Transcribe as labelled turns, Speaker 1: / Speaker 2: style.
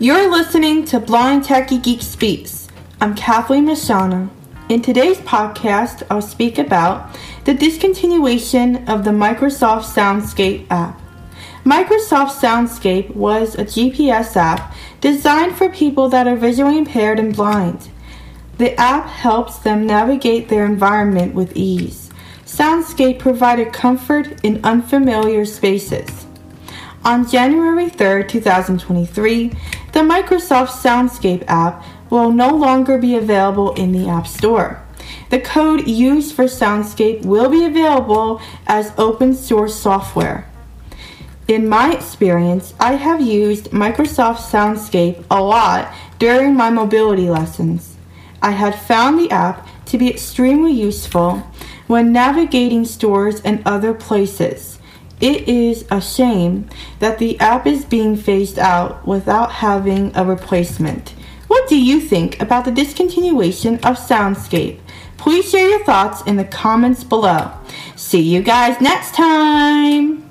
Speaker 1: You're listening to Blind Techie Geek Speaks. I'm Kathleen Mashana. In today's podcast, I'll speak about the discontinuation of the Microsoft Soundscape app. Microsoft Soundscape was a GPS app designed for people that are visually impaired and blind. The app helps them navigate their environment with ease. Soundscape provided comfort in unfamiliar spaces. On January 3, 2023, the Microsoft Soundscape app will no longer be available in the App Store. The code used for Soundscape will be available as open source software. In my experience, I have used Microsoft Soundscape a lot during my mobility lessons. I had found the app to be extremely useful when navigating stores and other places. It is a shame that the app is being phased out without having a replacement. What do you think about the discontinuation of Soundscape? Please share your thoughts in the comments below. See you guys next time!